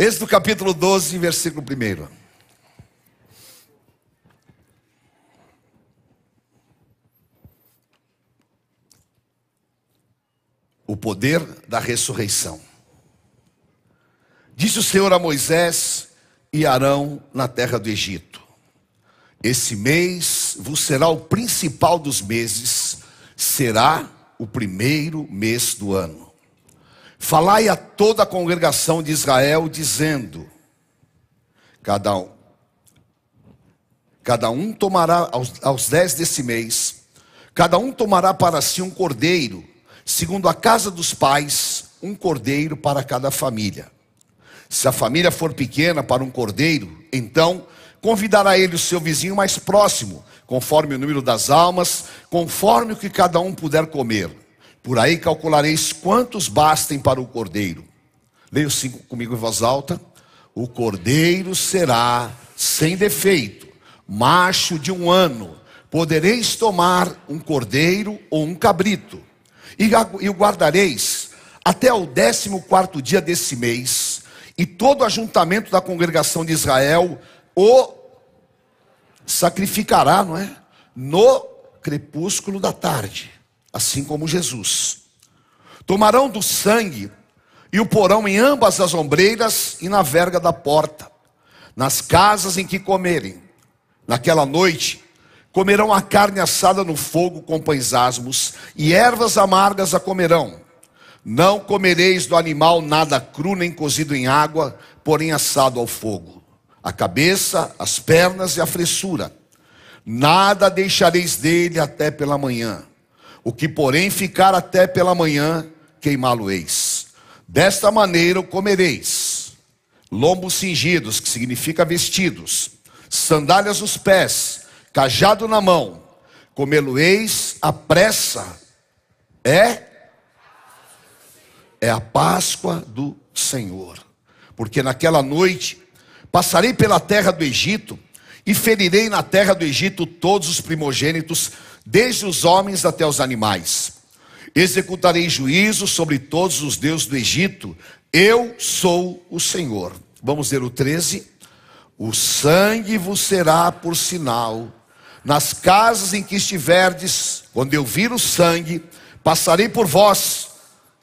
Êxodo capítulo 12, versículo 1. O poder da ressurreição. Disse o Senhor a Moisés e Arão na terra do Egito: Esse mês vos será o principal dos meses, será o primeiro mês do ano. Falai a toda a congregação de Israel, dizendo: Cada um, cada um tomará aos, aos dez desse mês, cada um tomará para si um cordeiro, segundo a casa dos pais, um cordeiro para cada família. Se a família for pequena para um cordeiro, então convidará ele o seu vizinho mais próximo, conforme o número das almas, conforme o que cada um puder comer. Por aí calculareis quantos bastem para o cordeiro. Leia o cinco comigo em voz alta. O cordeiro será sem defeito, macho de um ano. Podereis tomar um cordeiro ou um cabrito, e o guardareis até o décimo quarto dia desse mês, e todo o ajuntamento da congregação de Israel o sacrificará, não é? No crepúsculo da tarde assim como Jesus. Tomarão do sangue e o porão em ambas as ombreiras e na verga da porta, nas casas em que comerem. Naquela noite, comerão a carne assada no fogo com pães asmos, e ervas amargas a comerão. Não comereis do animal nada cru nem cozido em água, porém assado ao fogo. A cabeça, as pernas e a fressura. Nada deixareis dele até pela manhã. O que, porém, ficar até pela manhã, queimá-lo-eis. Desta maneira o comereis: lombos cingidos, que significa vestidos, sandálias nos pés, cajado na mão, comê-lo-eis à pressa. É é a Páscoa do Senhor. Porque naquela noite passarei pela terra do Egito e ferirei na terra do Egito todos os primogênitos desde os homens até os animais. Executarei juízo sobre todos os deuses do Egito. Eu sou o Senhor. Vamos ver o 13. O sangue vos será por sinal. Nas casas em que estiverdes, quando eu vir o sangue, passarei por vós,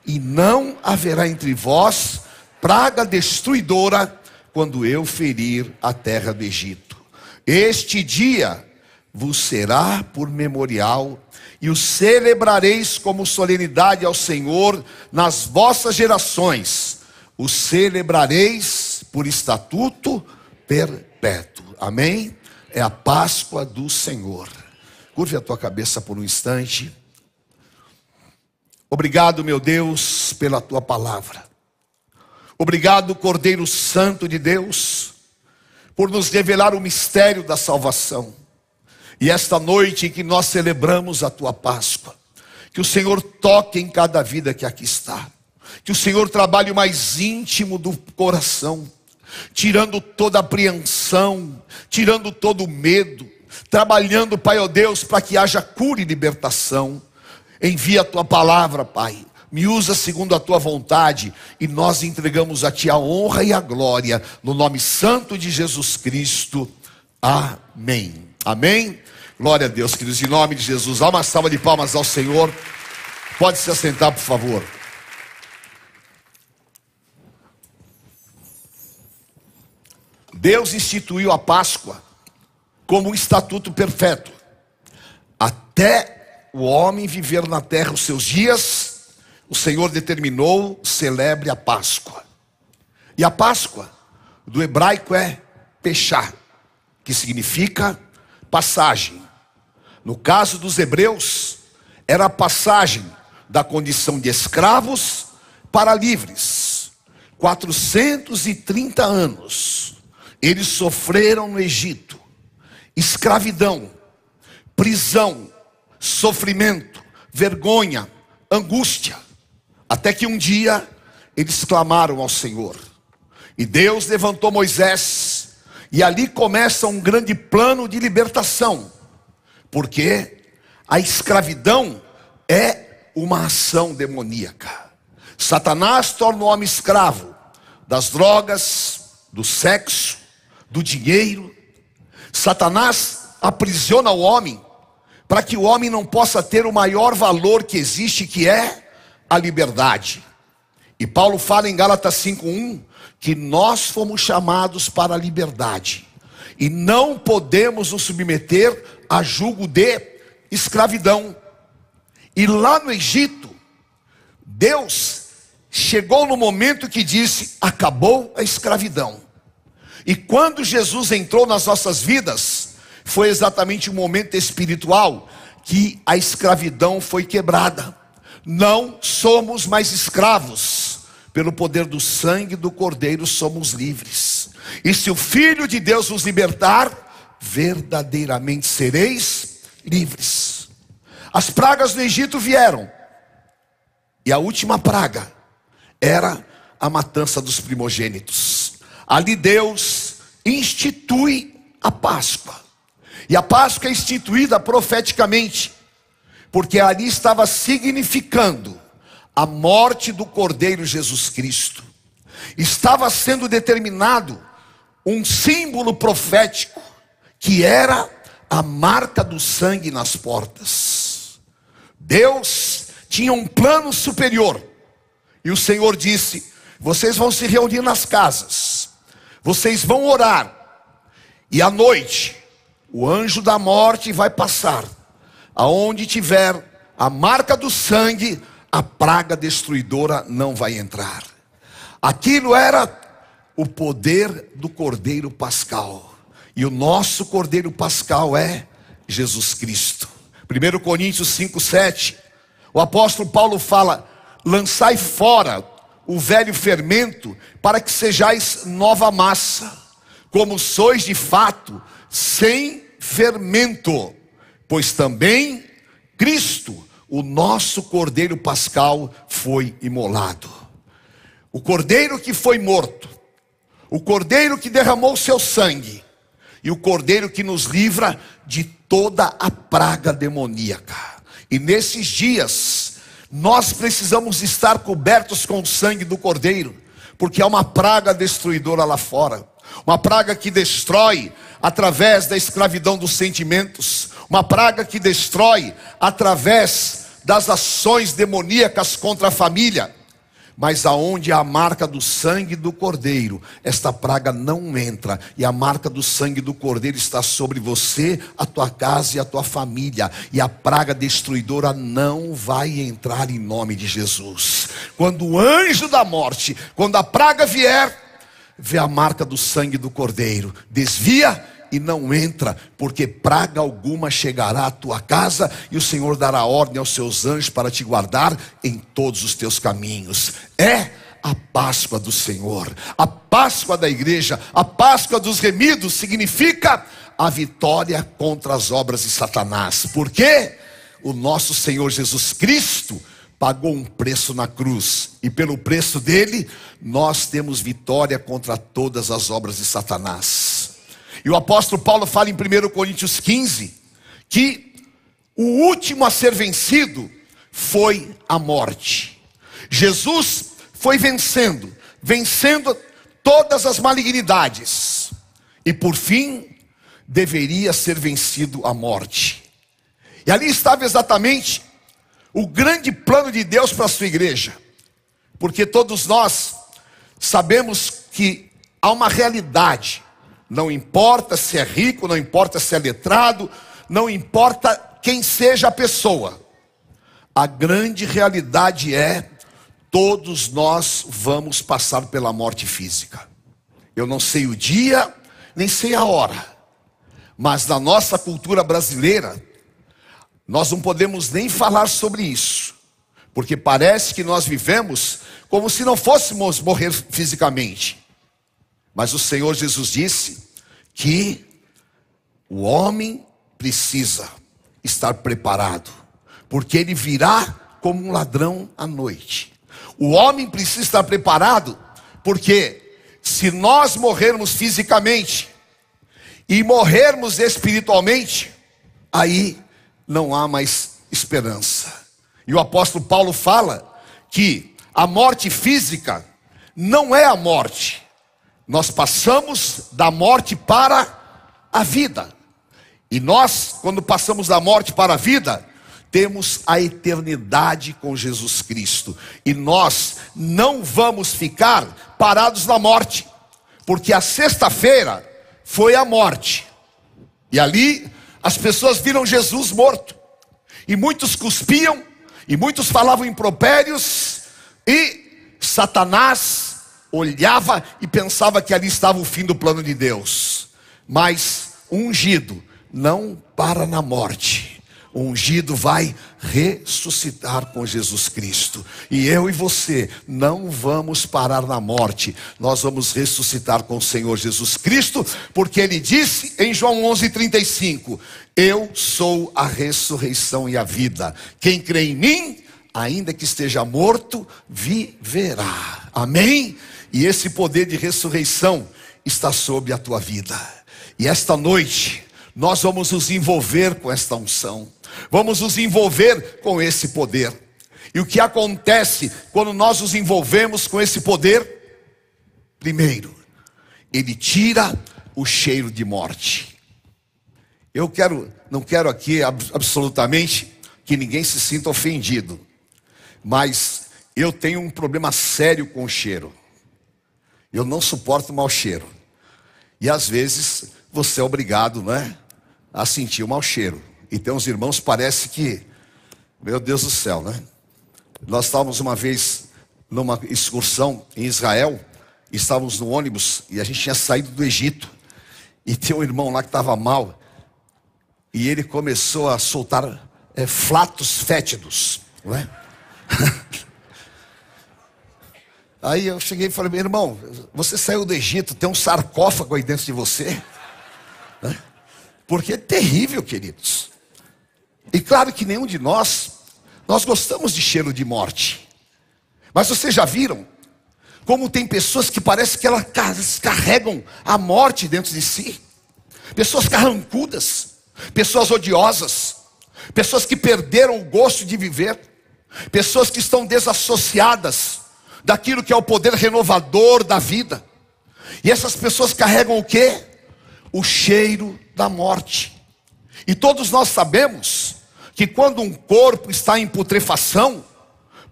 e não haverá entre vós praga destruidora, quando eu ferir a terra do Egito. Este dia vos será por memorial, e o celebrareis como solenidade ao Senhor nas vossas gerações, o celebrareis por estatuto perpétuo. Amém? É a Páscoa do Senhor. Curve a tua cabeça por um instante. Obrigado, meu Deus, pela tua palavra. Obrigado, Cordeiro Santo de Deus, por nos revelar o mistério da salvação. E esta noite em que nós celebramos a tua Páscoa, que o Senhor toque em cada vida que aqui está, que o Senhor trabalhe o mais íntimo do coração, tirando toda apreensão, tirando todo medo, trabalhando, Pai, ó Deus, para que haja cura e libertação. Envia a tua palavra, Pai. Me usa segundo a tua vontade e nós entregamos a ti a honra e a glória no nome santo de Jesus Cristo. Amém. Amém. Glória a Deus, queridos, em nome de Jesus. Há uma salva de palmas ao Senhor. Pode se assentar, por favor. Deus instituiu a Páscoa como um estatuto perfeito. Até o homem viver na terra os seus dias, o Senhor determinou, celebre a Páscoa. E a Páscoa, do hebraico é pechar, que significa passagem. No caso dos hebreus, era a passagem da condição de escravos para livres. 430 anos eles sofreram no Egito escravidão, prisão, sofrimento, vergonha, angústia, até que um dia eles clamaram ao Senhor. E Deus levantou Moisés, e ali começa um grande plano de libertação. Porque a escravidão é uma ação demoníaca. Satanás torna o homem escravo das drogas, do sexo, do dinheiro. Satanás aprisiona o homem para que o homem não possa ter o maior valor que existe, que é a liberdade. E Paulo fala em Gálatas 5:1 que nós fomos chamados para a liberdade e não podemos nos submeter a julgo de escravidão. E lá no Egito, Deus chegou no momento que disse: acabou a escravidão. E quando Jesus entrou nas nossas vidas, foi exatamente o um momento espiritual que a escravidão foi quebrada. Não somos mais escravos, pelo poder do sangue do Cordeiro somos livres. E se o Filho de Deus nos libertar, verdadeiramente sereis livres. As pragas do Egito vieram, e a última praga era a matança dos primogênitos. Ali Deus institui a Páscoa. E a Páscoa é instituída profeticamente, porque ali estava significando a morte do Cordeiro Jesus Cristo. Estava sendo determinado um símbolo profético, que era a marca do sangue nas portas. Deus tinha um plano superior e o Senhor disse: Vocês vão se reunir nas casas, vocês vão orar, e à noite o anjo da morte vai passar, aonde tiver a marca do sangue, a praga destruidora não vai entrar. Aquilo era o poder do Cordeiro Pascal. E o nosso Cordeiro Pascal é Jesus Cristo. 1 Coríntios 5, 7. O apóstolo Paulo fala: lançai fora o velho fermento, para que sejais nova massa, como sois de fato, sem fermento, pois também Cristo, o nosso Cordeiro Pascal, foi imolado. O Cordeiro que foi morto, o Cordeiro que derramou seu sangue, e o Cordeiro que nos livra de toda a praga demoníaca. E nesses dias, nós precisamos estar cobertos com o sangue do Cordeiro, porque há uma praga destruidora lá fora, uma praga que destrói através da escravidão dos sentimentos, uma praga que destrói através das ações demoníacas contra a família. Mas aonde há a marca do sangue do cordeiro, esta praga não entra, e a marca do sangue do cordeiro está sobre você, a tua casa e a tua família, e a praga destruidora não vai entrar em nome de Jesus. Quando o anjo da morte, quando a praga vier, vê a marca do sangue do cordeiro, desvia e não entra, porque praga alguma chegará à tua casa e o Senhor dará ordem aos seus anjos para te guardar em todos os teus caminhos. É a Páscoa do Senhor, a Páscoa da igreja, a Páscoa dos remidos significa a vitória contra as obras de Satanás. Porque o nosso Senhor Jesus Cristo pagou um preço na cruz, e pelo preço dele, nós temos vitória contra todas as obras de Satanás. E o apóstolo Paulo fala em 1 Coríntios 15 que o último a ser vencido foi a morte. Jesus foi vencendo, vencendo todas as malignidades, e por fim deveria ser vencido a morte. E ali estava exatamente o grande plano de Deus para a sua igreja, porque todos nós sabemos que há uma realidade não importa se é rico, não importa se é letrado, não importa quem seja a pessoa. A grande realidade é todos nós vamos passar pela morte física. Eu não sei o dia, nem sei a hora. Mas na nossa cultura brasileira, nós não podemos nem falar sobre isso, porque parece que nós vivemos como se não fôssemos morrer fisicamente. Mas o Senhor Jesus disse que o homem precisa estar preparado, porque ele virá como um ladrão à noite. O homem precisa estar preparado, porque se nós morrermos fisicamente e morrermos espiritualmente, aí não há mais esperança. E o apóstolo Paulo fala que a morte física não é a morte. Nós passamos da morte para a vida. E nós, quando passamos da morte para a vida, temos a eternidade com Jesus Cristo. E nós não vamos ficar parados na morte, porque a sexta-feira foi a morte. E ali as pessoas viram Jesus morto. E muitos cuspiam, e muitos falavam impropérios, e Satanás olhava e pensava que ali estava o fim do plano de Deus. Mas ungido não para na morte ungido vai ressuscitar com Jesus Cristo. E eu e você não vamos parar na morte, nós vamos ressuscitar com o Senhor Jesus Cristo, porque ele disse em João 11:35: Eu sou a ressurreição e a vida. Quem crê em mim, ainda que esteja morto, viverá. Amém? E esse poder de ressurreição está sobre a tua vida. E esta noite nós vamos nos envolver com esta unção. Vamos nos envolver com esse poder. E o que acontece quando nós nos envolvemos com esse poder? Primeiro, ele tira o cheiro de morte. Eu quero, não quero aqui absolutamente que ninguém se sinta ofendido, mas eu tenho um problema sério com o cheiro. Eu não suporto mau cheiro. E às vezes você é obrigado, não é, a sentir o mau cheiro. E tem uns irmãos, parece que, meu Deus do céu, né? Nós estávamos uma vez numa excursão em Israel, estávamos no ônibus e a gente tinha saído do Egito. E tem um irmão lá que estava mal, e ele começou a soltar é, flatos fétidos, não é? Aí eu cheguei e falei, meu irmão, você saiu do Egito, tem um sarcófago aí dentro de você. Porque é terrível, queridos. E claro que nenhum de nós, nós gostamos de cheiro de morte. Mas vocês já viram como tem pessoas que parece que elas carregam a morte dentro de si? Pessoas carrancudas, pessoas odiosas, pessoas que perderam o gosto de viver, pessoas que estão desassociadas daquilo que é o poder renovador da vida. E essas pessoas carregam o que? O cheiro da morte. E todos nós sabemos que quando um corpo está em putrefação,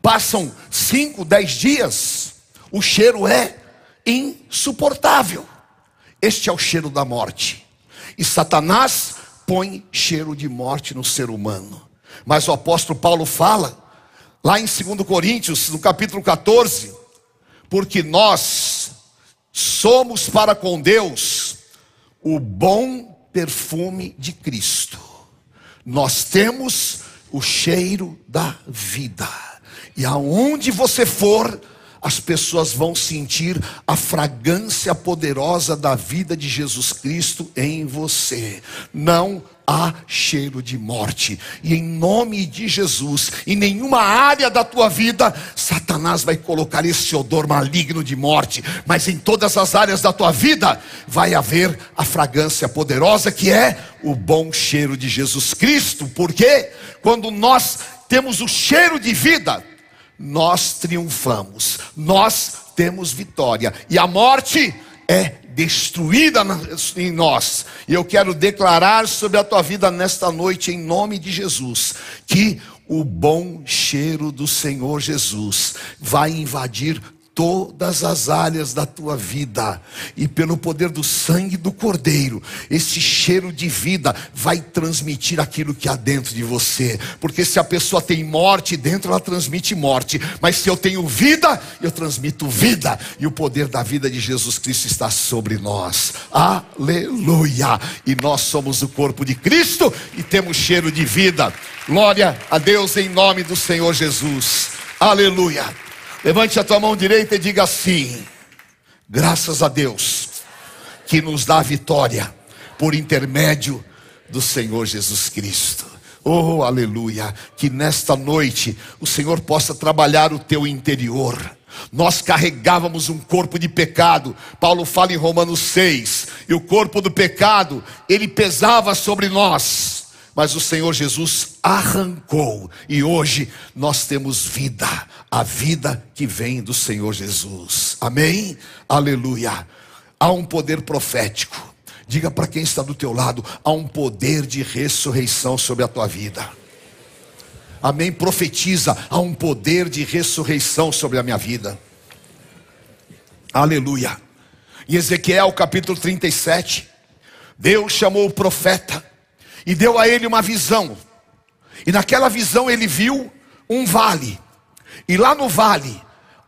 passam cinco, dez dias, o cheiro é insuportável. Este é o cheiro da morte. E Satanás põe cheiro de morte no ser humano. Mas o apóstolo Paulo fala, lá em 2 Coríntios, no capítulo 14, porque nós somos para com Deus o bom perfume de Cristo nós temos o cheiro da vida. E aonde você for, as pessoas vão sentir a fragrância poderosa da vida de Jesus Cristo em você. Não há cheiro de morte. E em nome de Jesus, em nenhuma área da tua vida, Satanás vai colocar esse odor maligno de morte, mas em todas as áreas da tua vida vai haver a fragrância poderosa que é o bom cheiro de Jesus Cristo. Porque quando nós temos o cheiro de vida, nós triunfamos, nós temos vitória. E a morte é destruída em nós. E eu quero declarar sobre a tua vida nesta noite, em nome de Jesus, que o bom cheiro do Senhor Jesus vai invadir todas as áreas da tua vida, e pelo poder do sangue do Cordeiro, esse cheiro de vida vai transmitir aquilo que há dentro de você, porque se a pessoa tem morte dentro, ela transmite morte, mas se eu tenho vida, eu transmito vida, e o poder da vida de Jesus Cristo está sobre nós, aleluia! E nós somos o corpo de Cristo e temos cheiro de vida, glória a Deus em nome do Senhor Jesus, aleluia. Levante a tua mão direita e diga assim: graças a Deus que nos dá a vitória por intermédio do Senhor Jesus Cristo. Oh, aleluia! Que nesta noite o Senhor possa trabalhar o teu interior. Nós carregávamos um corpo de pecado. Paulo fala em Romanos 6, e o corpo do pecado, ele pesava sobre nós. Mas o Senhor Jesus arrancou, e hoje nós temos vida, a vida que vem do Senhor Jesus. Amém? Aleluia. Há um poder profético. Diga para quem está do teu lado, há um poder de ressurreição sobre a tua vida. Amém? Profetiza, há um poder de ressurreição sobre a minha vida. Aleluia. Em Ezequiel capítulo 37, Deus chamou o profeta e deu a ele uma visão. E naquela visão ele viu um vale. E lá no vale,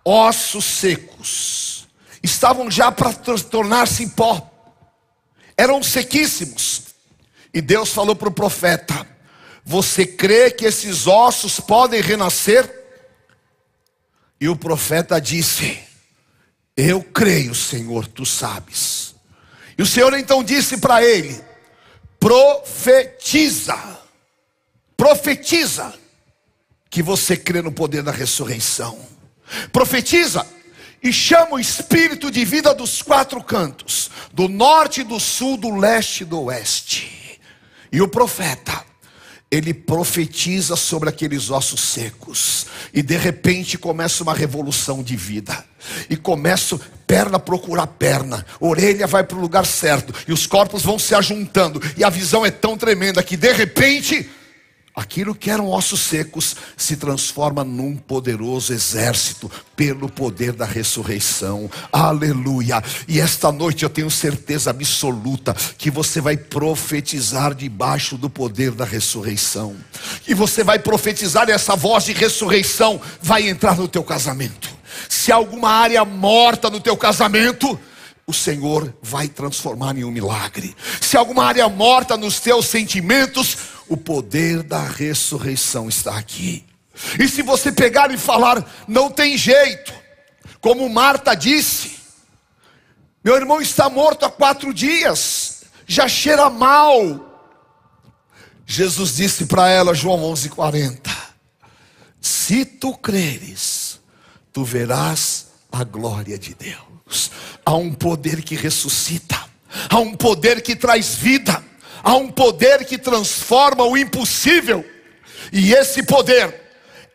ossos secos estavam já para tornar-se em pó. Eram sequíssimos. E Deus falou para o profeta: Você crê que esses ossos podem renascer? E o profeta disse: Eu creio, Senhor, tu sabes. E o Senhor então disse para ele: profetiza, profetiza que você crê no poder da ressurreição. Profetiza e chama o espírito de vida dos quatro cantos, do norte, do sul, do leste e do oeste. E o profeta ele profetiza sobre aqueles ossos secos, e de repente começa uma revolução de vida, e começa perna procurar perna, orelha vai para o lugar certo, e os corpos vão se ajuntando, e a visão é tão tremenda que de repente Aquilo que eram ossos secos se transforma num poderoso exército pelo poder da ressurreição. Aleluia! E esta noite eu tenho certeza absoluta que você vai profetizar debaixo do poder da ressurreição. E você vai profetizar e essa voz de ressurreição vai entrar no teu casamento. Se há alguma área morta no teu casamento, o Senhor vai transformar em um milagre. Se alguma área morta nos teus sentimentos, o poder da ressurreição está aqui. E se você pegar e falar, não tem jeito, como Marta disse, meu irmão está morto há quatro dias, já cheira mal. Jesus disse para ela, João 11:40, se tu creres, tu verás a glória de Deus. Há um poder que ressuscita, há um poder que traz vida há um poder que transforma o impossível, e esse poder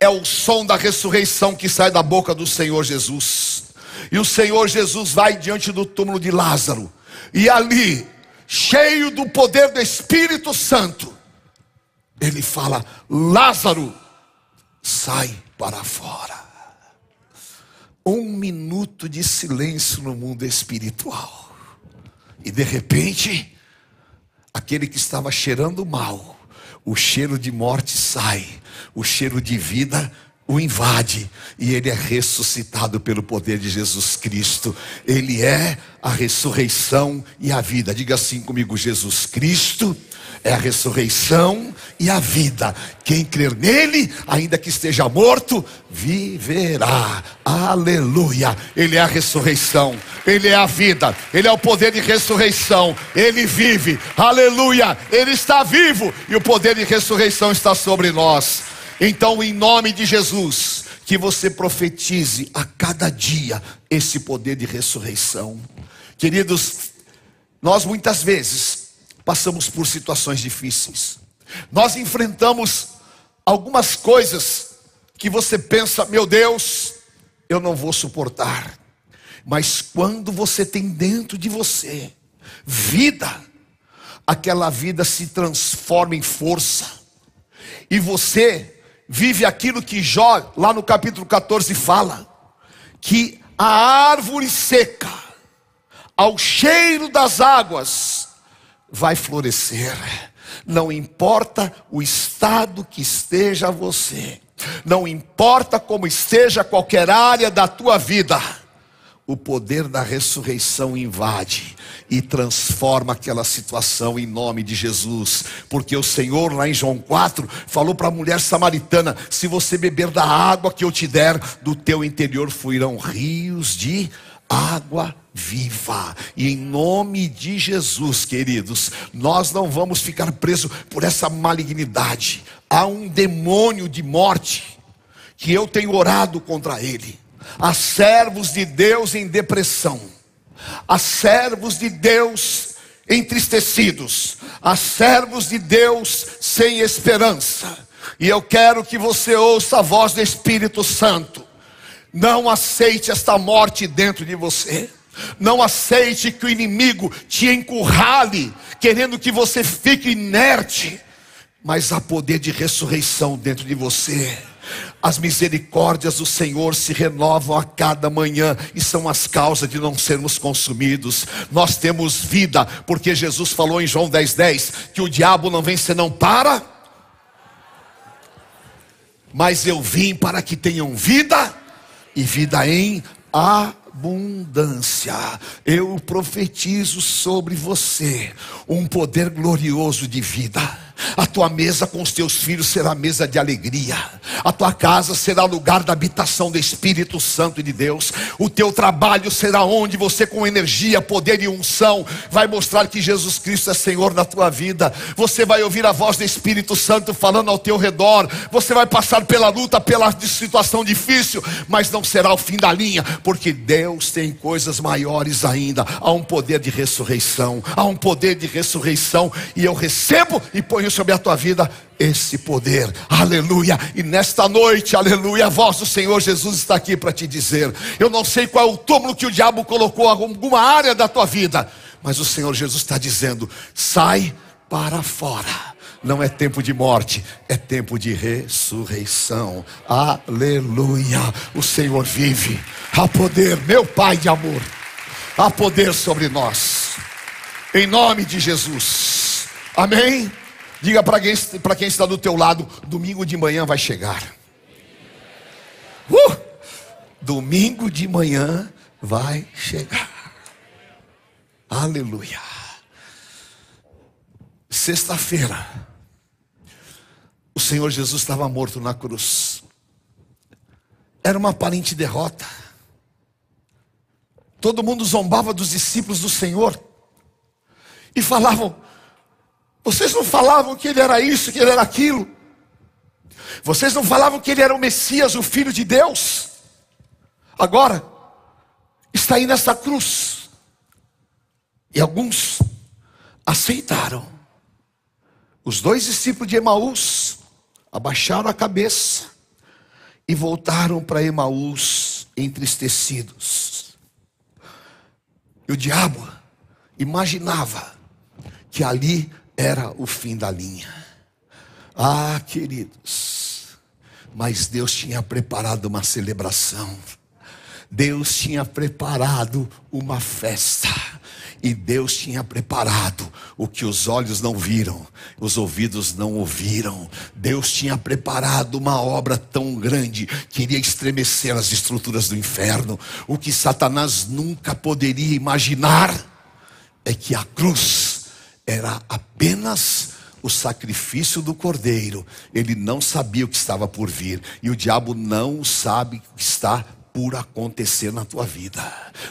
é o som da ressurreição que sai da boca do Senhor Jesus. E o Senhor Jesus vai diante do túmulo de Lázaro, e ali, cheio do poder do Espírito Santo, ele fala: Lázaro, sai para fora. Um minuto de silêncio no mundo espiritual, e de repente, aquele que estava cheirando mal, o cheiro de morte sai, o cheiro de vida o invade e ele é ressuscitado pelo poder de Jesus Cristo. Ele é a ressurreição e a vida. Diga assim comigo: Jesus Cristo é a ressurreição e a vida. Quem crer nele, ainda que esteja morto, viverá. Aleluia. Ele é a ressurreição, ele é a vida, ele é o poder de ressurreição. Ele vive. Aleluia. Ele está vivo e o poder de ressurreição está sobre nós. Então, em nome de Jesus, que você profetize a cada dia esse poder de ressurreição. Queridos, nós muitas vezes passamos por situações difíceis. Nós enfrentamos algumas coisas que você pensa, meu Deus, eu não vou suportar. Mas quando você tem dentro de você vida, aquela vida se transforma em força. E você vive aquilo que Jó, lá no capítulo 14, fala: que a árvore seca, ao cheiro das águas, vai florescer. Não importa o estado que esteja você, não importa como esteja qualquer área da tua vida, o poder da ressurreição invade e transforma aquela situação em nome de Jesus, porque o Senhor, lá em João 4, falou para a mulher samaritana: se você beber da água que eu te der, do teu interior fluirão rios de água viva. E em nome de Jesus, queridos, nós não vamos ficar presos por essa malignidade. Há um demônio de morte que eu tenho orado contra ele. Há servos de Deus em depressão. Há servos de Deus entristecidos, a servos de Deus sem esperança. E eu quero que você ouça a voz do Espírito Santo. Não aceite esta morte dentro de você. Não aceite que o inimigo te encurrale, querendo que você fique inerte. Mas há poder de ressurreição dentro de você. As misericórdias do Senhor se renovam a cada manhã e são as causas de não sermos consumidos. Nós temos vida, porque Jesus falou em João 10,10 10, que o diabo não vem senão para. Mas eu vim para que tenham vida e vida em abundância. Eu profetizo sobre você um poder glorioso de vida a tua mesa com os teus filhos será mesa de alegria. A tua casa será lugar da habitação do Espírito Santo de Deus. O teu trabalho será onde você, com energia, poder e unção, vai mostrar que Jesus Cristo é Senhor na tua vida. Você vai ouvir a voz do Espírito Santo falando ao teu redor. Você vai passar pela luta, pela situação difícil, mas não será o fim da linha, porque Deus tem coisas maiores ainda. Há um poder de ressurreição. Há um poder de ressurreição. E eu recebo e ponho sobre a tua vida esse poder, aleluia. E nesta noite, aleluia, a voz do Senhor Jesus está aqui para te dizer: eu não sei qual é o túmulo que o diabo colocou em alguma área da tua vida, mas o Senhor Jesus está dizendo: sai para fora. Não é tempo de morte, é tempo de ressurreição. Aleluia. O Senhor vive. Há poder, meu Pai de amor. Há poder sobre nós. Em nome de Jesus. Amém. Diga para quem, quem está do teu lado: domingo de manhã vai chegar. Uh! Domingo de manhã vai chegar. Aleluia. Sexta-feira, o Senhor Jesus estava morto na cruz. Era uma aparente derrota. Todo mundo zombava dos discípulos do Senhor e falavam: vocês não falavam que ele era isso, que ele era aquilo. Vocês não falavam que ele era o Messias, o Filho de Deus. Agora, está aí nessa cruz. E alguns aceitaram. Os dois discípulos de Emaús abaixaram a cabeça e voltaram para Emaús entristecidos. E o diabo imaginava que ali era o fim da linha. Ah, queridos, mas Deus tinha preparado uma celebração. Deus tinha preparado uma festa. E Deus tinha preparado o que os olhos não viram, os ouvidos não ouviram. Deus tinha preparado uma obra tão grande que iria estremecer as estruturas do inferno. O que Satanás nunca poderia imaginar é que a cruz era apenas o sacrifício do cordeiro. Ele não sabia o que estava por vir. E o diabo não sabe o que está por acontecer na tua vida.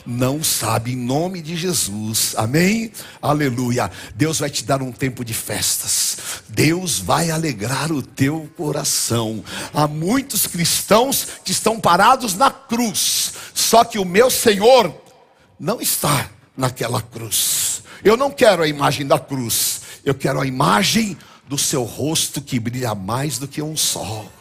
Não sabe em nome de Jesus. Amém? Aleluia. Deus vai te dar um tempo de festas. Deus vai alegrar o teu coração. Há muitos cristãos que estão parados na cruz. Só que o meu Senhor não está naquela cruz. Eu não quero a imagem da cruz, eu quero a imagem do seu rosto que brilha mais do que um sol,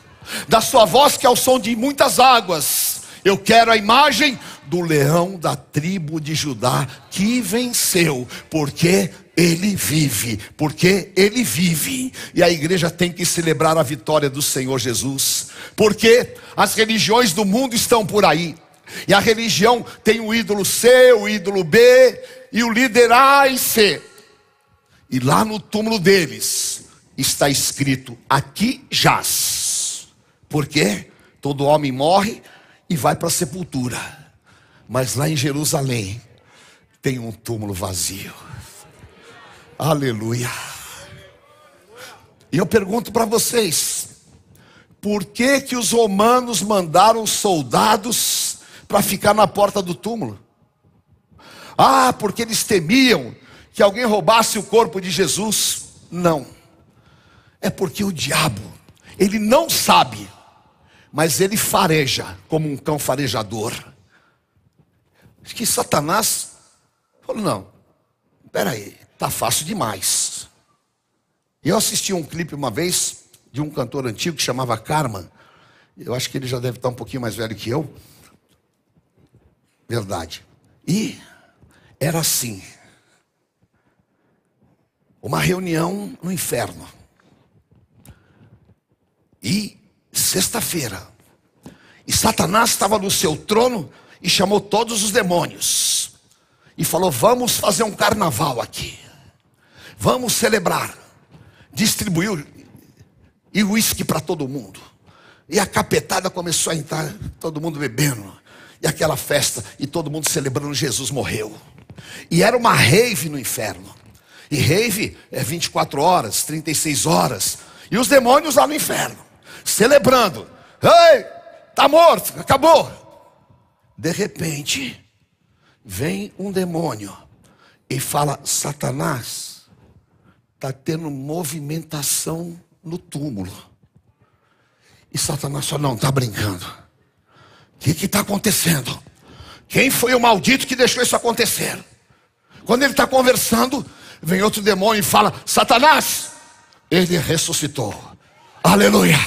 da sua voz que é o som de muitas águas. Eu quero a imagem do leão da tribo de Judá que venceu, porque ele vive, porque ele vive. E a igreja tem que celebrar a vitória do Senhor Jesus, porque as religiões do mundo estão por aí. E a religião tem o ídolo C, o ídolo B, e o líder A e C. E lá no túmulo deles está escrito: aqui jaz. Porque todo homem morre e vai para a sepultura. Mas lá em Jerusalém tem um túmulo vazio. Aleluia. E eu pergunto para vocês: por que que os romanos mandaram soldados para ficar na porta do túmulo? Ah, porque eles temiam que alguém roubasse o corpo de Jesus. Não. É porque o diabo, ele não sabe, mas ele fareja como um cão farejador. Que Satanás falou: não, espera aí, tá fácil demais. Eu assisti um clipe uma vez de um cantor antigo que chamava Karma. Eu acho que ele já deve estar um pouquinho mais velho que eu. Verdade. E era assim. Uma reunião no inferno. E sexta-feira. E Satanás estava no seu trono e chamou todos os demônios. E falou: Vamos fazer um carnaval aqui. Vamos celebrar. Distribuiu e uísque para todo mundo. E a capetada começou a entrar, todo mundo bebendo. E aquela festa, e todo mundo celebrando Jesus morreu. E era uma rave no inferno. E rave é 24 horas, 36 horas. E os demônios lá no inferno, celebrando. Ei, tá morto, acabou. De repente, vem um demônio e fala: Satanás, está tendo movimentação no túmulo. E Satanás só não está brincando. O que está acontecendo? Quem foi o maldito que deixou isso acontecer? Quando ele está conversando, vem outro demônio e fala: Satanás, ele ressuscitou. Aleluia.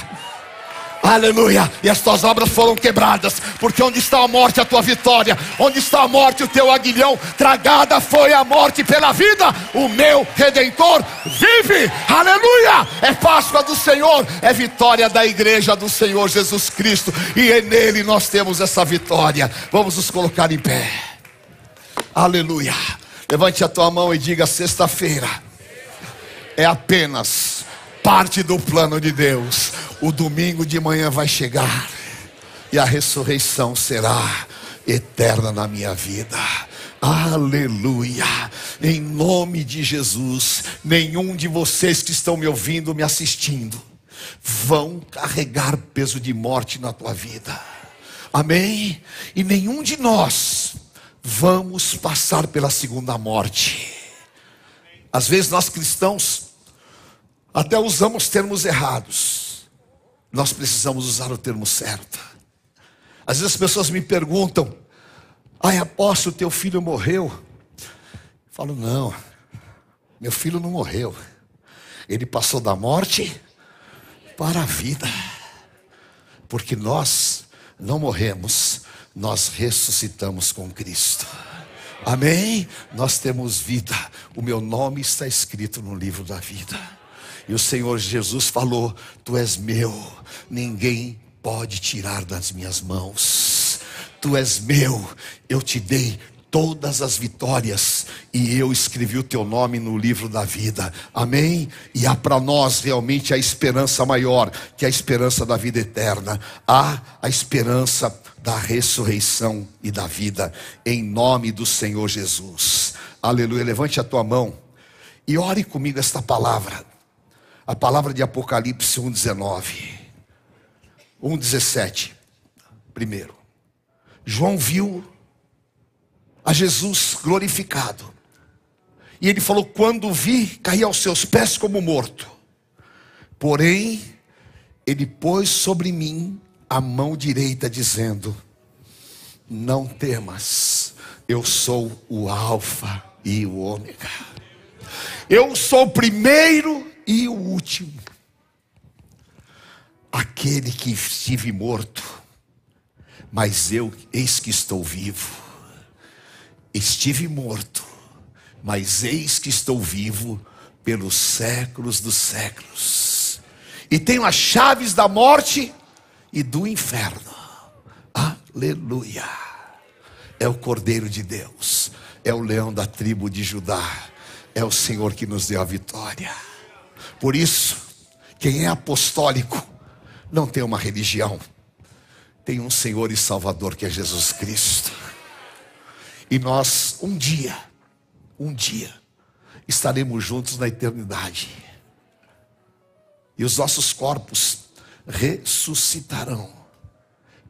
Aleluia. E as tuas obras foram quebradas. Porque onde está a morte, a tua vitória. Onde está a morte, o teu aguilhão. Tragada foi a morte pela vida. O meu redentor vive. Aleluia. É Páscoa do Senhor. É vitória da igreja do Senhor Jesus Cristo. E é nele nós temos essa vitória. Vamos nos colocar em pé. Aleluia. Levante a tua mão e diga: sexta-feira é apenas parte do plano de Deus. O domingo de manhã vai chegar e a ressurreição será eterna na minha vida. Aleluia. Em nome de Jesus, nenhum de vocês que estão me ouvindo, me assistindo, vão carregar peso de morte na tua vida. Amém? E nenhum de nós vamos passar pela segunda morte. Às vezes nós cristãos até usamos termos errados nós precisamos usar o termo certo. Às vezes as pessoas me perguntam: Ai, apóstolo, teu filho morreu? Eu falo: Não, meu filho não morreu. Ele passou da morte para a vida. Porque nós não morremos, nós ressuscitamos com Cristo. Amém? Nós temos vida. O meu nome está escrito no livro da vida. E o Senhor Jesus falou: Tu és meu, ninguém pode tirar das minhas mãos. Tu és meu, eu te dei todas as vitórias e eu escrevi o teu nome no livro da vida. Amém? E há para nós realmente a esperança maior, que é a esperança da vida eterna. Há a esperança da ressurreição e da vida em nome do Senhor Jesus. Aleluia. Levante a tua mão e ore comigo esta palavra. A palavra de Apocalipse 1,19. 1,17. Primeiro. João viu a Jesus glorificado. E ele falou: Quando vi, caí aos seus pés como morto. Porém, ele pôs sobre mim a mão direita, dizendo: Não temas, eu sou o Alfa e o Ômega. Eu sou o primeiro e o último, aquele que estive morto, mas eu, eis que estou vivo. Estive morto, mas eis que estou vivo pelos séculos dos séculos. E tenho as chaves da morte e do inferno. Aleluia. É o Cordeiro de Deus, é o leão da tribo de Judá, é o Senhor que nos deu a vitória. Por isso, quem é apostólico não tem uma religião, tem um Senhor e Salvador que é Jesus Cristo. E nós, um dia, um dia, estaremos juntos na eternidade. E os nossos corpos ressuscitarão,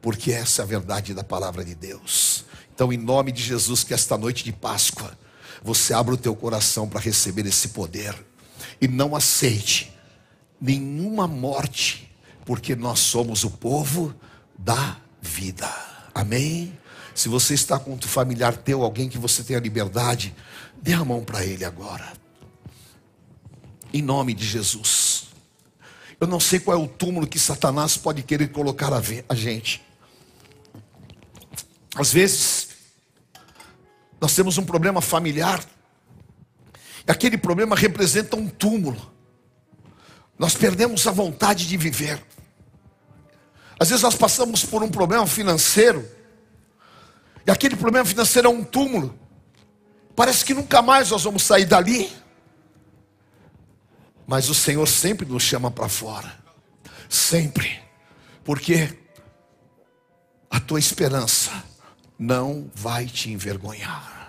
porque essa é a verdade da palavra de Deus. Então, em nome de Jesus, que esta noite de Páscoa, você abra o teu coração para receber esse poder e não aceite nenhuma morte, porque nós somos o povo da vida. Amém? Se você está com um familiar teu, alguém que você tenha liberdade, dê a mão para ele agora. Em nome de Jesus. Eu não sei qual é o túmulo que Satanás pode querer colocar a gente. Às vezes, nós temos um problema familiar, aquele problema representa um túmulo. Nós perdemos a vontade de viver. Às vezes nós passamos por um problema financeiro, e aquele problema financeiro é um túmulo. Parece que nunca mais nós vamos sair dali. Mas o Senhor sempre nos chama para fora. Sempre. Porque a tua esperança não vai te envergonhar.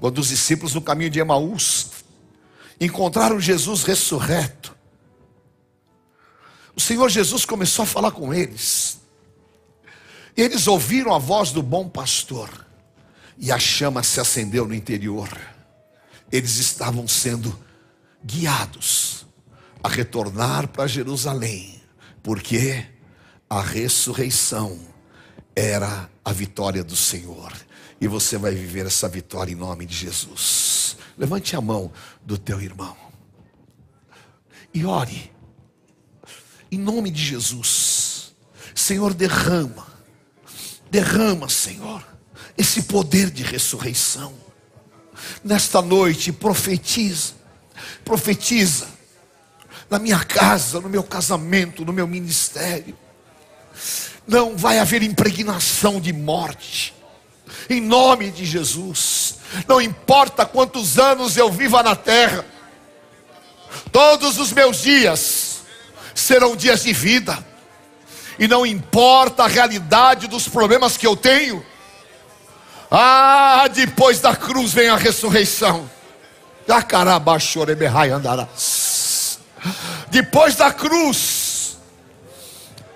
Quando os discípulos no caminho de Emaús encontraram Jesus ressurreto, o Senhor Jesus começou a falar com eles. Eles ouviram a voz do bom pastor e a chama se acendeu no interior. Eles estavam sendo guiados a retornar para Jerusalém, porque a ressurreição era a vitória do Senhor. E você vai viver essa vitória em nome de Jesus. Levante a mão do teu irmão e ore. Em nome de Jesus. Senhor, derrama. Derrama, Senhor, esse poder de ressurreição. Nesta noite, profetiza. Profetiza na minha casa, no meu casamento, no meu ministério. Não vai haver impregnação de morte. Em nome de Jesus. Não importa quantos anos eu viva na terra. Todos os meus dias serão dias de vida. E não importa a realidade dos problemas que eu tenho. Ah, depois da cruz vem a ressurreição. Depois da cruz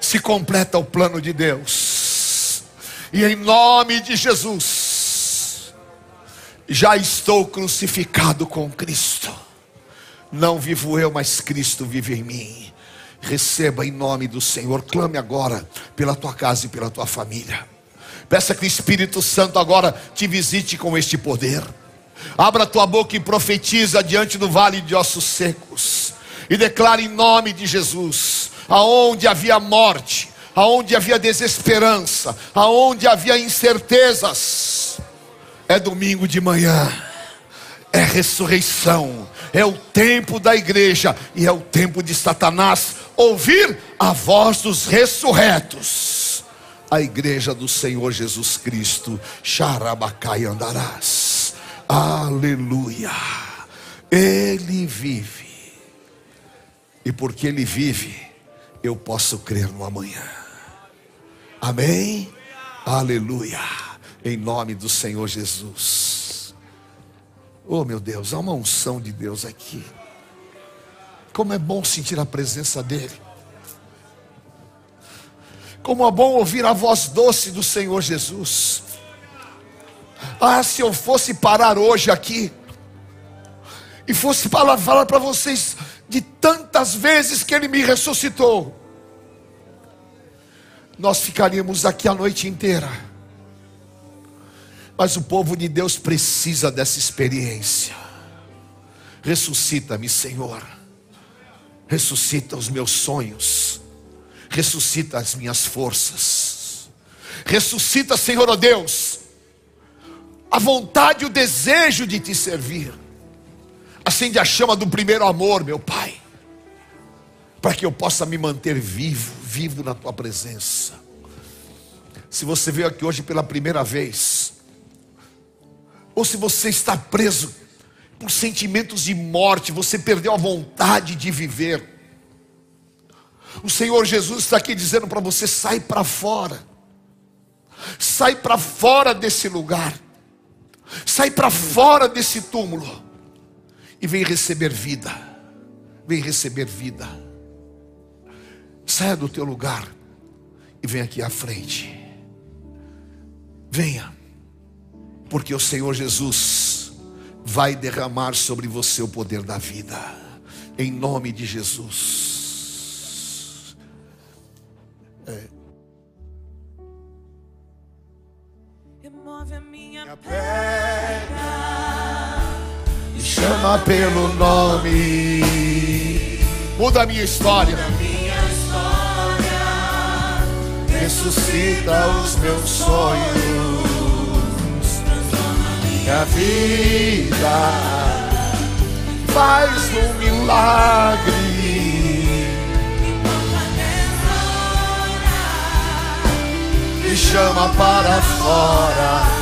se completa o plano de Deus. E em nome de Jesus, já estou crucificado com Cristo. Não vivo eu, mas Cristo vive em mim. Receba em nome do Senhor. Clame agora pela tua casa e pela tua família. Peça que o Espírito Santo agora te visite com este poder. Abra tua boca e profetiza diante do vale de ossos secos. E declare em nome de Jesus: aonde havia morte, aonde havia desesperança, aonde havia incertezas, é domingo de manhã, é ressurreição, é o tempo da igreja e é o tempo de Satanás ouvir a voz dos ressurretos. A igreja do Senhor Jesus Cristo, Xarabacai andarás. Aleluia. Ele vive. E porque ele vive, eu posso crer no amanhã. Amém? Aleluia. Em nome do Senhor Jesus. Oh meu Deus, há uma unção de Deus aqui. Como é bom sentir a presença dEle. Como é bom ouvir a voz doce do Senhor Jesus. Ah, se eu fosse parar hoje aqui e fosse falar, para vocês de tantas vezes que Ele me ressuscitou, nós ficaríamos aqui a noite inteira. Mas o povo de Deus precisa dessa experiência. Ressuscita-me, Senhor. Ressuscita os meus sonhos, ressuscita as minhas forças, ressuscita, Senhor, ó oh Deus, a vontade e o desejo de te servir, acende a chama do primeiro amor, meu Pai, para que eu possa me manter vivo, vivo na tua presença. Se você veio aqui hoje pela primeira vez, ou se você está preso por sentimentos de morte, você perdeu a vontade de viver. O Senhor Jesus está aqui dizendo para você: sai para fora, sai para fora desse lugar, sai para fora desse túmulo e vem receber vida, vem receber vida. Saia do teu lugar e vem aqui à frente. Venha, porque o Senhor Jesus vai derramar sobre você o poder da vida, em nome de Jesus. É. Remove a minha pedra e chama pelo nome. Muda a minha história. Ressuscita os meus sonhos. Minha vida faz um milagre. Me chama para fora.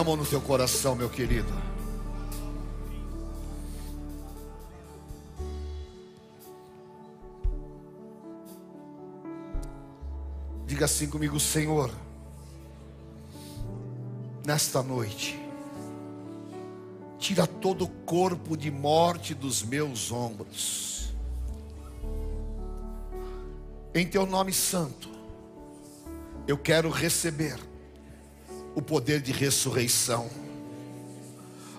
A mão no teu coração, meu querido. Diga assim comigo, Senhor. Nesta noite, tira todo o corpo de morte dos meus ombros. Em teu nome santo, eu quero receber o poder de ressurreição.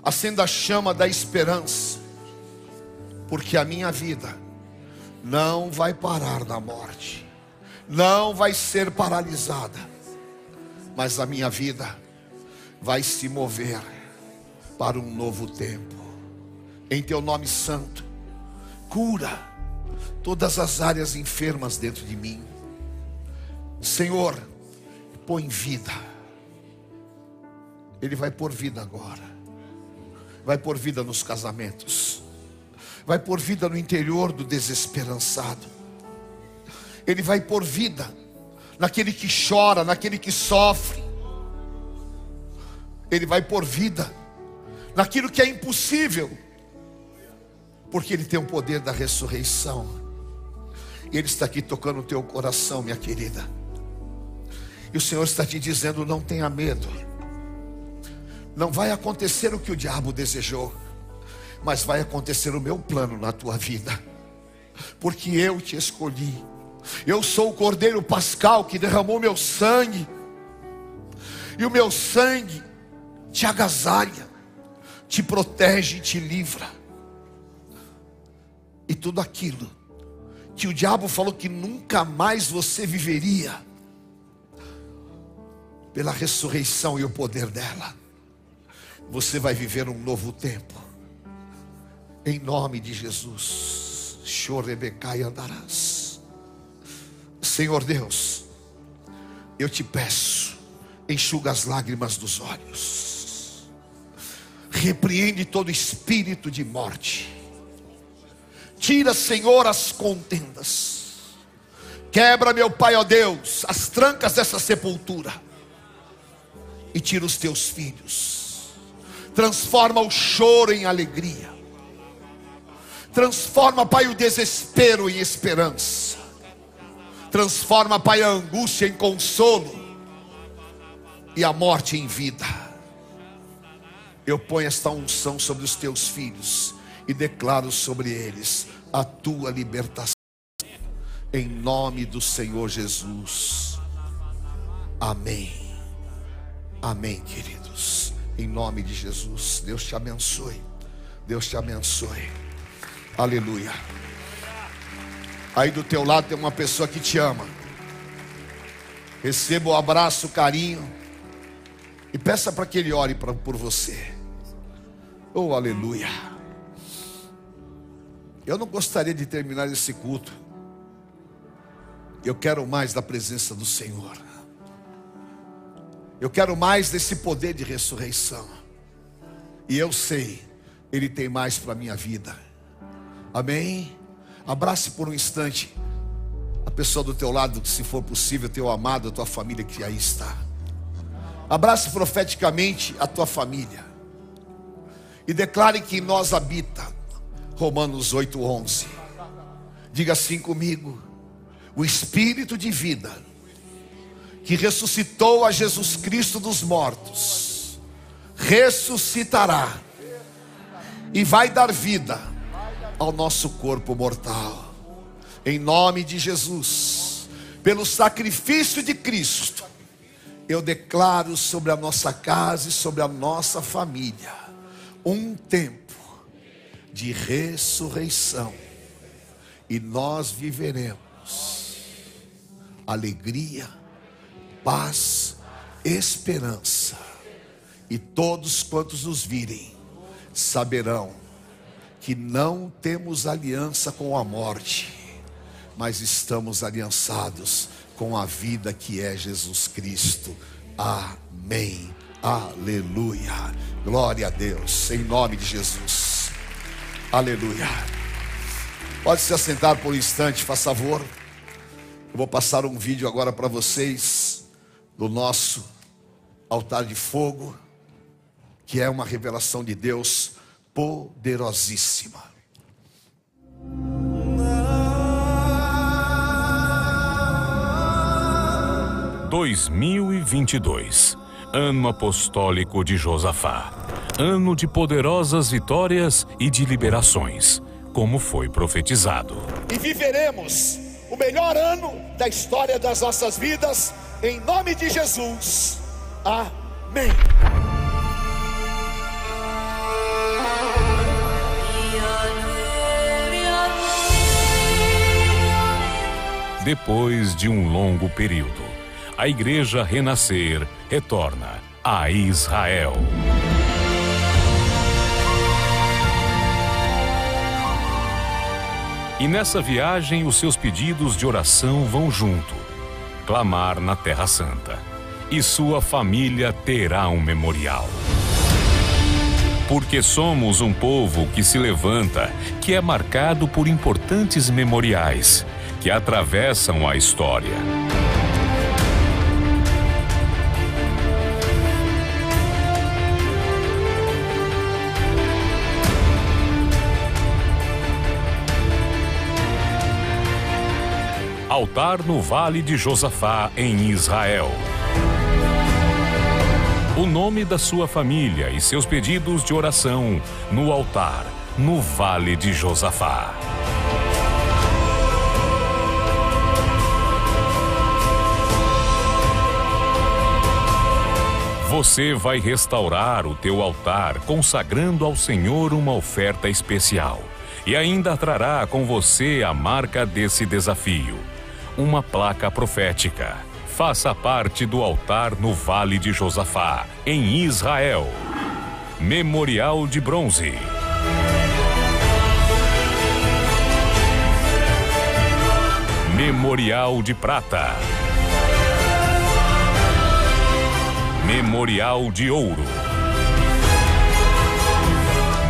Acenda a chama da esperança, porque a minha vida não vai parar na morte, não vai ser paralisada, mas a minha vida vai se mover para um novo tempo. Em teu nome santo, cura todas as áreas enfermas dentro de mim. Senhor, põe vida. Ele vai pôr vida agora. Vai pôr vida nos casamentos. Vai pôr vida no interior do desesperançado. Ele vai pôr vida naquele que chora, naquele que sofre. Ele vai pôr vida naquilo que é impossível. Porque ele tem o poder da ressurreição. Ele está aqui tocando o teu coração, minha querida. E o Senhor está te dizendo: não tenha medo. Não vai acontecer o que o diabo desejou, mas vai acontecer o meu plano na tua vida, porque eu te escolhi. Eu sou o Cordeiro Pascal que derramou meu sangue, e o meu sangue te agasalha, te protege e te livra. E tudo aquilo que o diabo falou que nunca mais você viveria, pela ressurreição e o poder dela, você vai viver um novo tempo. Em nome de Jesus. Chorebecai andarás. Senhor Deus, eu te peço, enxuga as lágrimas dos olhos. Repreende todo espírito de morte. Tira, Senhor, as contendas. Quebra, meu Pai, ó Deus, as trancas dessa sepultura. E tira os teus filhos. Transforma o choro em alegria. Transforma, Pai, o desespero em esperança. Transforma, Pai, a angústia em consolo. E a morte em vida. Eu ponho esta unção sobre os teus filhos e declaro sobre eles a tua libertação. Em nome do Senhor Jesus. Amém. Amém, queridos. Em nome de Jesus. Deus te abençoe. Deus te abençoe. Aleluia. Aí do teu lado tem uma pessoa que te ama. Receba o abraço, o carinho. E peça para que ele ore pra, por você. Oh, aleluia. Eu não gostaria de terminar esse culto. Eu quero mais da presença do Senhor. Eu quero mais desse poder de ressurreição. E eu sei, Ele tem mais para a minha vida. Amém? Abrace por um instante a pessoa do teu lado, se for possível, teu amado, a tua família que aí está. Abrace profeticamente a tua família. E declare que em nós habita Romanos 8:11. Diga assim comigo: o Espírito de vida que ressuscitou a Jesus Cristo dos mortos, ressuscitará e vai dar vida ao nosso corpo mortal. Em nome de Jesus, pelo sacrifício de Cristo, eu declaro sobre a nossa casa e sobre a nossa família um tempo de ressurreição e nós viveremos alegria, paz, esperança, e todos quantos nos virem saberão que não temos aliança com a morte, mas estamos aliançados com a vida que é Jesus Cristo. Amém. Aleluia. Glória a Deus. Em nome de Jesus. Aleluia. Pode se assentar por um instante, faz favor. Eu vou passar um vídeo agora para vocês do nosso altar de fogo, que é uma revelação de Deus poderosíssima. 2022, ano apostólico de Josafá, ano de poderosas vitórias e de liberações, como foi profetizado. E viveremos o melhor ano da história das nossas vidas, em nome de Jesus. Amém. Depois de um longo período, a igreja renascer retorna a Israel. E nessa viagem, os seus pedidos de oração vão junto. Clamar na Terra Santa. E sua família terá um memorial. Porque somos um povo que se levanta, que é marcado por importantes memoriais, que atravessam a história. Altar no Vale de Josafá, em Israel. O nome da sua família e seus pedidos de oração no altar, no Vale de Josafá. Você vai restaurar o teu altar, consagrando ao Senhor uma oferta especial. E ainda trará com você a marca desse desafio uma placa profética. Faça parte do altar no Vale de Josafá, em Israel. Memorial de bronze. Memorial de prata. Memorial de ouro.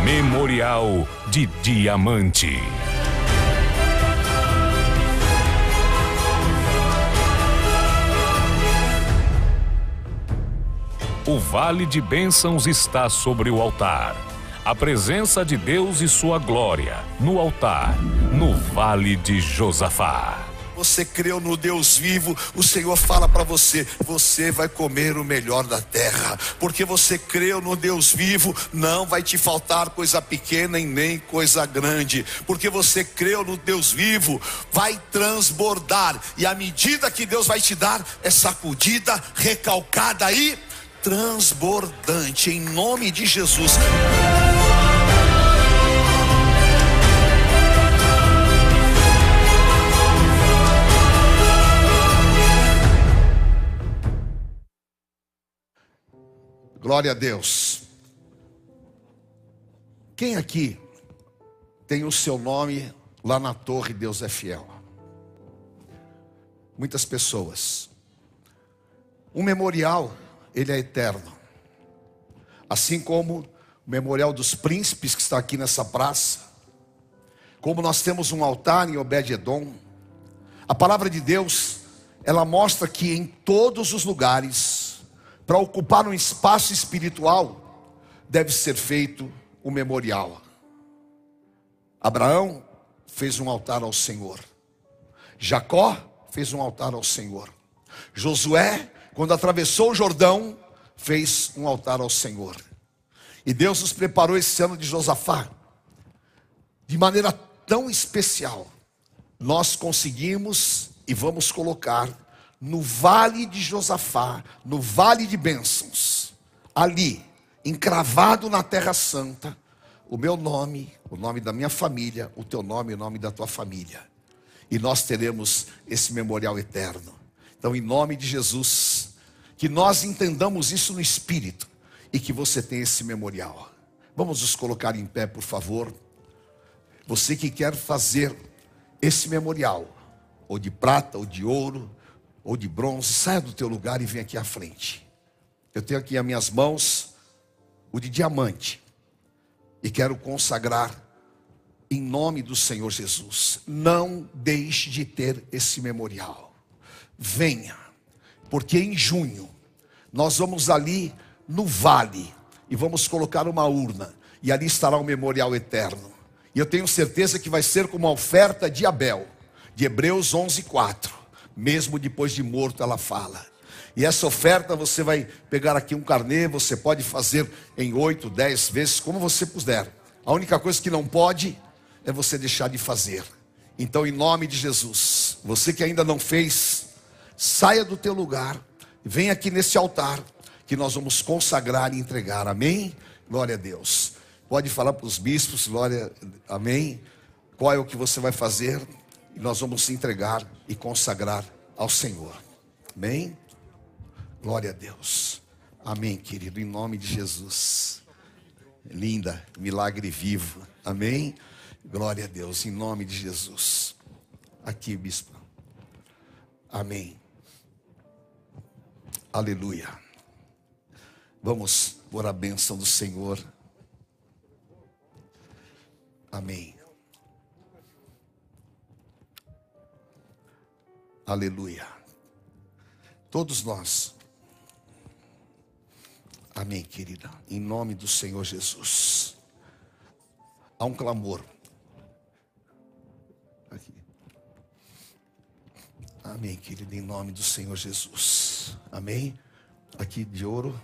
Memorial de diamante. O vale de bênçãos está sobre o altar. A presença de Deus e sua glória no altar, no vale de Josafá. Você creu no Deus vivo, o Senhor fala para você: você vai comer o melhor da terra, porque você creu no Deus vivo, não vai te faltar coisa pequena e nem coisa grande, porque você creu no Deus vivo, vai transbordar, e a medida que Deus vai te dar é sacudida, recalcada e transbordante, em nome de Jesus. Glória a Deus. Quem aqui tem o seu nome lá na torre Deus é fiel? Muitas pessoas. Um memorial, ele é eterno. Assim como o memorial dos príncipes que está aqui nessa praça. Como nós temos um altar em Obed-edom. A palavra de Deus, ela mostra que em todos os lugares, para ocupar um espaço espiritual, deve ser feito o memorial. Abraão fez um altar ao Senhor. Jacó fez um altar ao Senhor. Josué, quando atravessou o Jordão, fez um altar ao Senhor. E Deus nos preparou esse ano de Josafá de maneira tão especial. Nós conseguimos e vamos colocar no vale de Josafá, no vale de bênçãos, ali, encravado na terra santa, o meu nome, o nome da minha família, o teu nome o nome da tua família. E nós teremos esse memorial eterno. Então, em nome de Jesus, que nós entendamos isso no espírito e que você tenha esse memorial. Vamos nos colocar em pé, por favor. Você que quer fazer esse memorial, ou de prata, ou de ouro, ou de bronze, saia do teu lugar e vem aqui à frente. Eu tenho aqui as minhas mãos o de diamante e quero consagrar em nome do Senhor Jesus. Não deixe de ter esse memorial. Venha, porque em junho nós vamos ali no vale e vamos colocar uma urna e ali estará o memorial eterno. E eu tenho certeza que vai ser como a oferta de Abel, de Hebreus 11:4. Mesmo depois de morto ela fala. E essa oferta você vai pegar aqui um carnê, você pode fazer em oito, dez vezes, como você puder. A única coisa que não pode é você deixar de fazer. Então, em nome de Jesus, você que ainda não fez, saia do teu lugar, vem aqui nesse altar, que nós vamos consagrar e entregar. Amém? Glória a Deus. Pode falar para os bispos, glória, amém? Qual é o que você vai fazer? E nós vamos entregar e consagrar ao Senhor. Amém? Glória a Deus. Amém, querido, em nome de Jesus. Linda, milagre vivo. Amém? Glória a Deus, em nome de Jesus. Aqui, bispo. Amém. Aleluia. Vamos por a bênção do Senhor. Amém. Aleluia. Todos nós. Amém, querida. Em nome do Senhor Jesus. Há um clamor. Amém, querida. Em nome do Senhor Jesus. Amém. Aqui de ouro.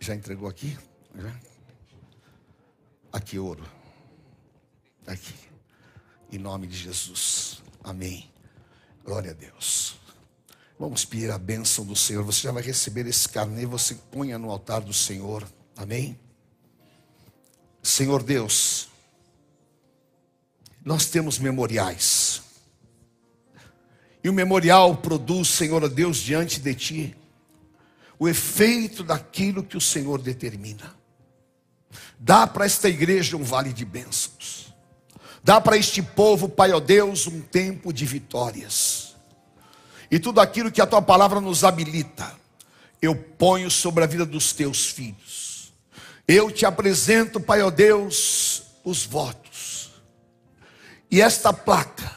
Já entregou aqui? Já? Aqui, ouro. Aqui. Em nome de Jesus. Amém. Glória a Deus. Vamos pedir a bênção do Senhor. Você já vai receber esse carnê, você ponha no altar do Senhor. Amém? Senhor Deus, nós temos memoriais. E o memorial produz, Senhor Deus, diante de ti, o efeito daquilo que o Senhor determina. Dá para esta igreja um vale de bênçãos. Dá para este povo, Pai ó Deus, um tempo de vitórias. E tudo aquilo que a tua palavra nos habilita, eu ponho sobre a vida dos teus filhos. Eu te apresento, Pai ó Deus, os votos. E esta placa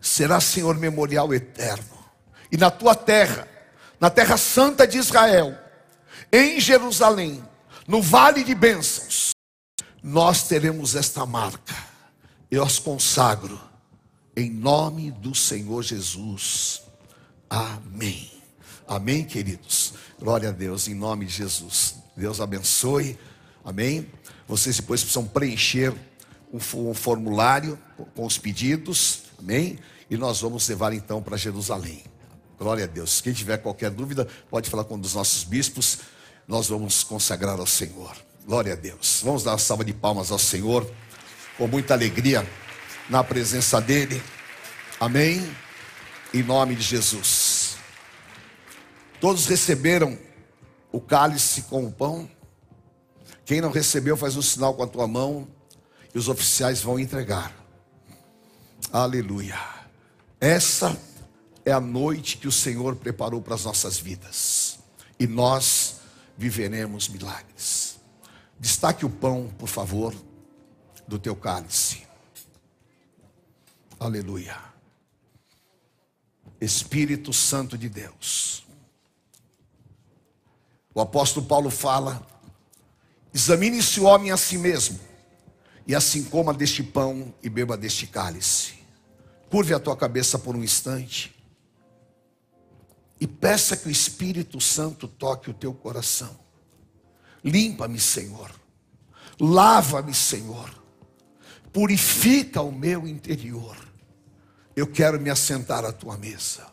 será, Senhor, memorial eterno. E na tua terra, na terra santa de Israel, em Jerusalém, no vale de bênçãos, nós teremos esta marca. Eu as consagro em nome do Senhor Jesus. Amém. Amém, queridos. Glória a Deus, em nome de Jesus. Deus abençoe. Amém. Vocês depois precisam preencher um, fo- formulário com os pedidos. Amém. E nós vamos levar então para Jerusalém. Glória a Deus. Quem tiver qualquer dúvida, pode falar com um dos nossos bispos. Nós vamos consagrar ao Senhor. Glória a Deus. Vamos dar uma salva de palmas ao Senhor, com muita alegria, na presença dEle. Amém. Em nome de Jesus. Todos receberam o cálice com o pão. Quem não recebeu, faz um sinal com a tua mão. E os oficiais vão entregar. Aleluia. Essa é a noite que o Senhor preparou para as nossas vidas. E nós viveremos milagres. Destaque o pão, por favor, do teu cálice. Aleluia. Espírito Santo de Deus. O apóstolo Paulo fala Examine-se o homem a si mesmo, e assim coma deste pão e beba deste cálice. Curve a tua cabeça por um instante e peça que o Espírito Santo toque o teu coração. Limpa-me, Senhor. Lava-me, Senhor. Purifica o meu interior. Eu quero me assentar à tua mesa.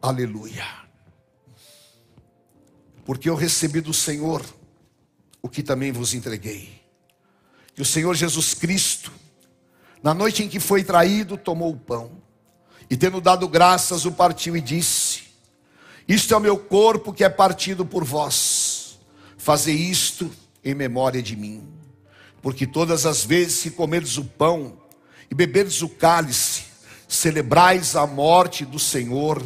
Aleluia. Porque eu recebi do Senhor o que também vos entreguei. Que o Senhor Jesus Cristo, na noite em que foi traído, tomou o pão e, tendo dado graças, o partiu e disse: Isto é o meu corpo que é partido por vós. Fazei isto em memória de mim. Porque todas as vezes que comerdes o pão e beberdes o cálice, celebrais a morte do Senhor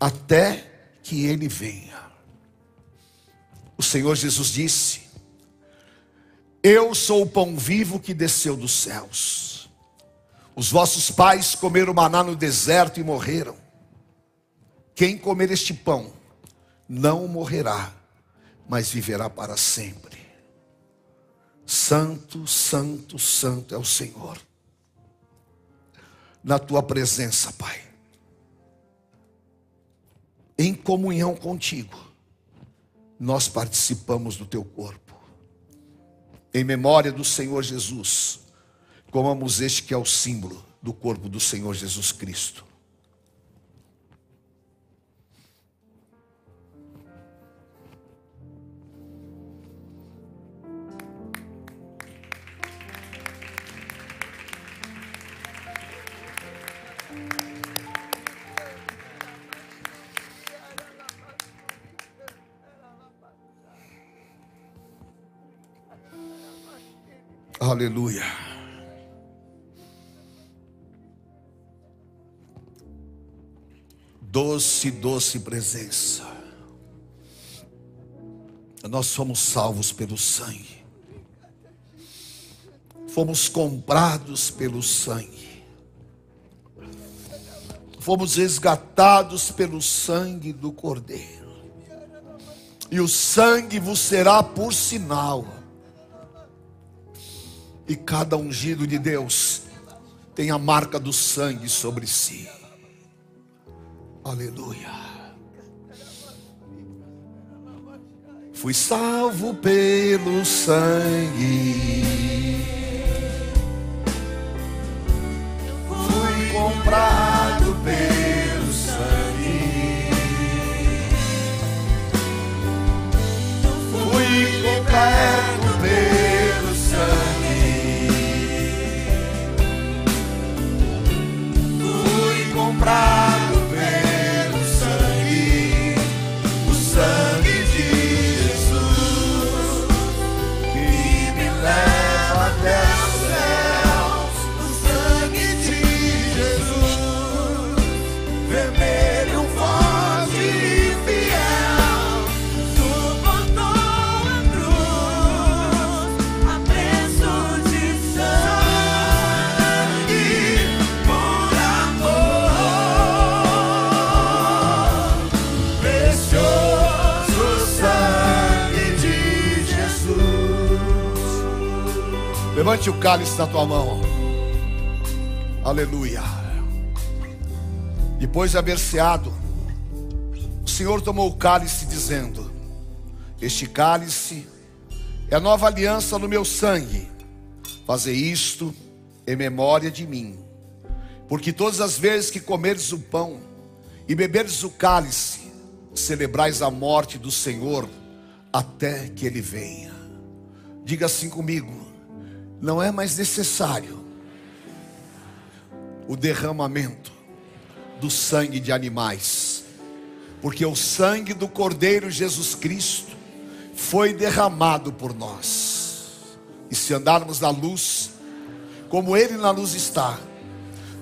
até que ele venha. O Senhor Jesus disse: Eu sou o pão vivo que desceu dos céus. Os vossos pais comeram maná no deserto e morreram. Quem comer este pão não morrerá, mas viverá para sempre. Santo, santo, santo é o Senhor. Na tua presença, Pai. Em comunhão contigo, nós participamos do teu corpo. Em memória do Senhor Jesus, comamos este que é o símbolo do corpo do Senhor Jesus Cristo. Aleluia. Doce, doce presença. Nós somos salvos pelo sangue. Fomos comprados pelo sangue. Fomos resgatados pelo sangue do Cordeiro. E o sangue vos será por sinal e cada ungido de Deus tem a marca do sangue sobre si. Aleluia. Fui salvo pelo sangue. Fui comprado pelo sangue. Fui coberto pelo Levante o cálice na tua mão. Aleluia. Depois de haver ceado, o Senhor tomou o cálice, dizendo: Este cálice é a nova aliança no meu sangue. Fazer isto em memória de mim. Porque todas as vezes que comerdes o pão e beberdes o cálice, celebrais a morte do Senhor até que ele venha. Diga assim comigo: não é mais necessário o derramamento do sangue de animais, porque o sangue do Cordeiro Jesus Cristo foi derramado por nós. E se andarmos na luz, como Ele na luz está,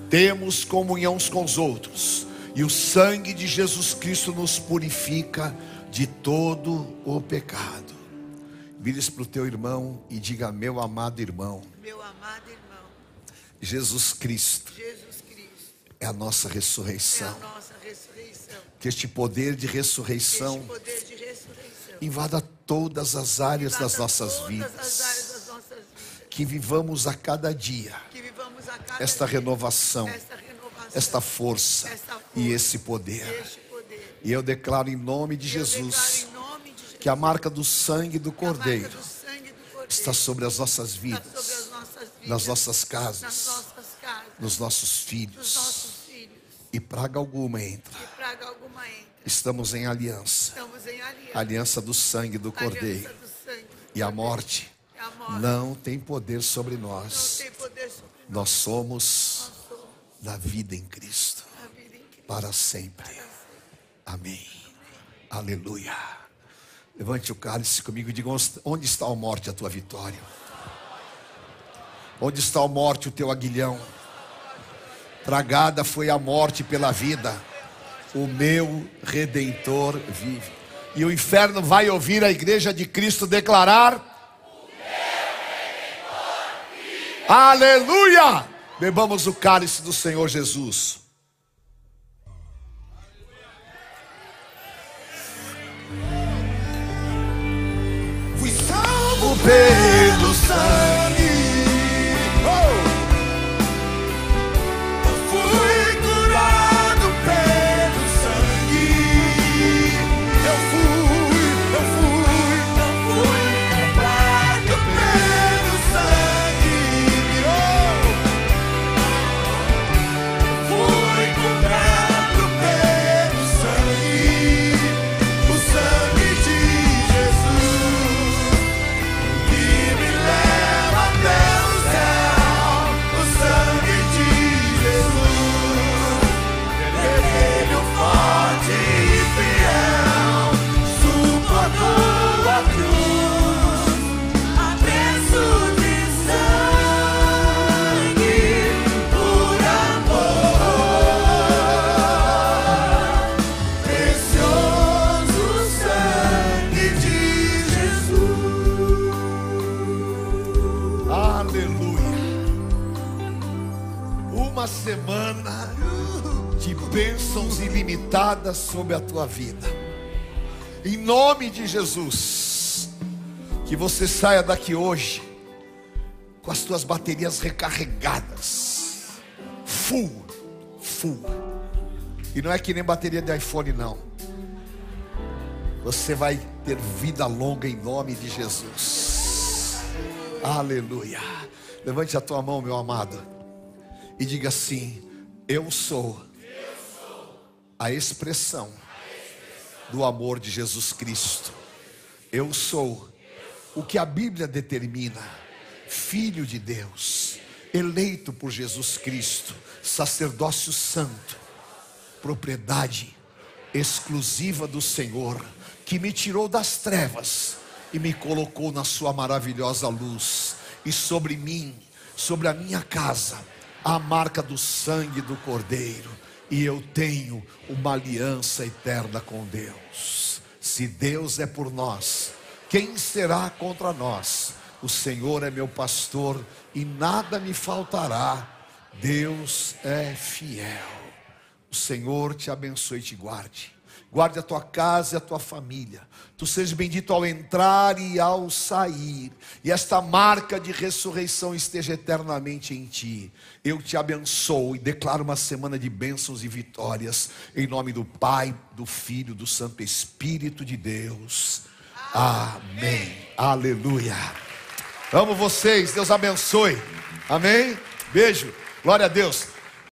temos comunhão uns com os outros, e o sangue de Jesus Cristo nos purifica de todo o pecado. Vires para o teu irmão e diga: Meu amado irmão, Meu amado irmão, Jesus Cristo Jesus Cristo é a nossa é a ressurreição. nossa ressurreição. Que este poder de ressurreição poder de ressurreição invada todas as áreas das nossas todas vidas. áreas das nossas vidas. Que vivamos a cada dia a cada esta dia renovação, esta renovação, esta força esta força e esse poder. este poder. E eu declaro em nome de Eu Jesus que a marca do sangue do Cordeiro do sangue do Cordeiro está sobre as nossas as vidas, nossas vidas, nas nossas nas casas, nossas casas, nos nossos nos filhos. nossos filhos. E praga alguma entra. Praga alguma entra. Estamos em aliança Estamos em aliança. aliança do sangue do Cordeiro. Aliança do sangue. E a morte a morte não tem poder sobre nós. tem poder sobre Nós somos nós. Somos da vida em Cristo a vida em Cristo. para sempre. Amém. Aleluia. Levante o cálice comigo e diga: onde está a morte, a tua vitória? Onde está a morte, o teu aguilhão? Tragada foi a morte pela vida. O meu redentor vive. E o inferno vai ouvir a igreja de Cristo declarar: Aleluia! Bebamos o cálice do Senhor Jesus. Salvo Aleluia. Uma semana de bênçãos ilimitadas sobre a tua vida. Em nome de Jesus. Que você saia daqui hoje com as tuas baterias recarregadas. Full, full. E não é que nem bateria de iPhone não. Você vai ter vida longa em nome de Jesus. Aleluia. Levante a tua mão, meu amado, e diga assim: Eu sou a expressão do amor de Jesus Cristo. Eu sou o que a Bíblia determina: Filho de Deus, eleito por Jesus Cristo, sacerdócio santo, propriedade exclusiva do Senhor, que me tirou das trevas e me colocou na sua maravilhosa luz, e sobre mim, sobre a minha casa, a marca do sangue do Cordeiro, e eu tenho uma aliança eterna com Deus. Se Deus é por nós, quem será contra nós? O Senhor é meu pastor e nada me faltará. Deus é fiel. O Senhor te abençoe e te guarde. Guarde a tua casa e a tua família. Tu sejas bendito ao entrar e ao sair. E esta marca de ressurreição esteja eternamente em ti. Eu te abençoo e declaro uma semana de bênçãos e vitórias. Em nome do Pai, do Filho, do Santo Espírito de Deus. Amém. Aleluia. Amo vocês. Deus abençoe. Amém. Beijo. Glória a Deus.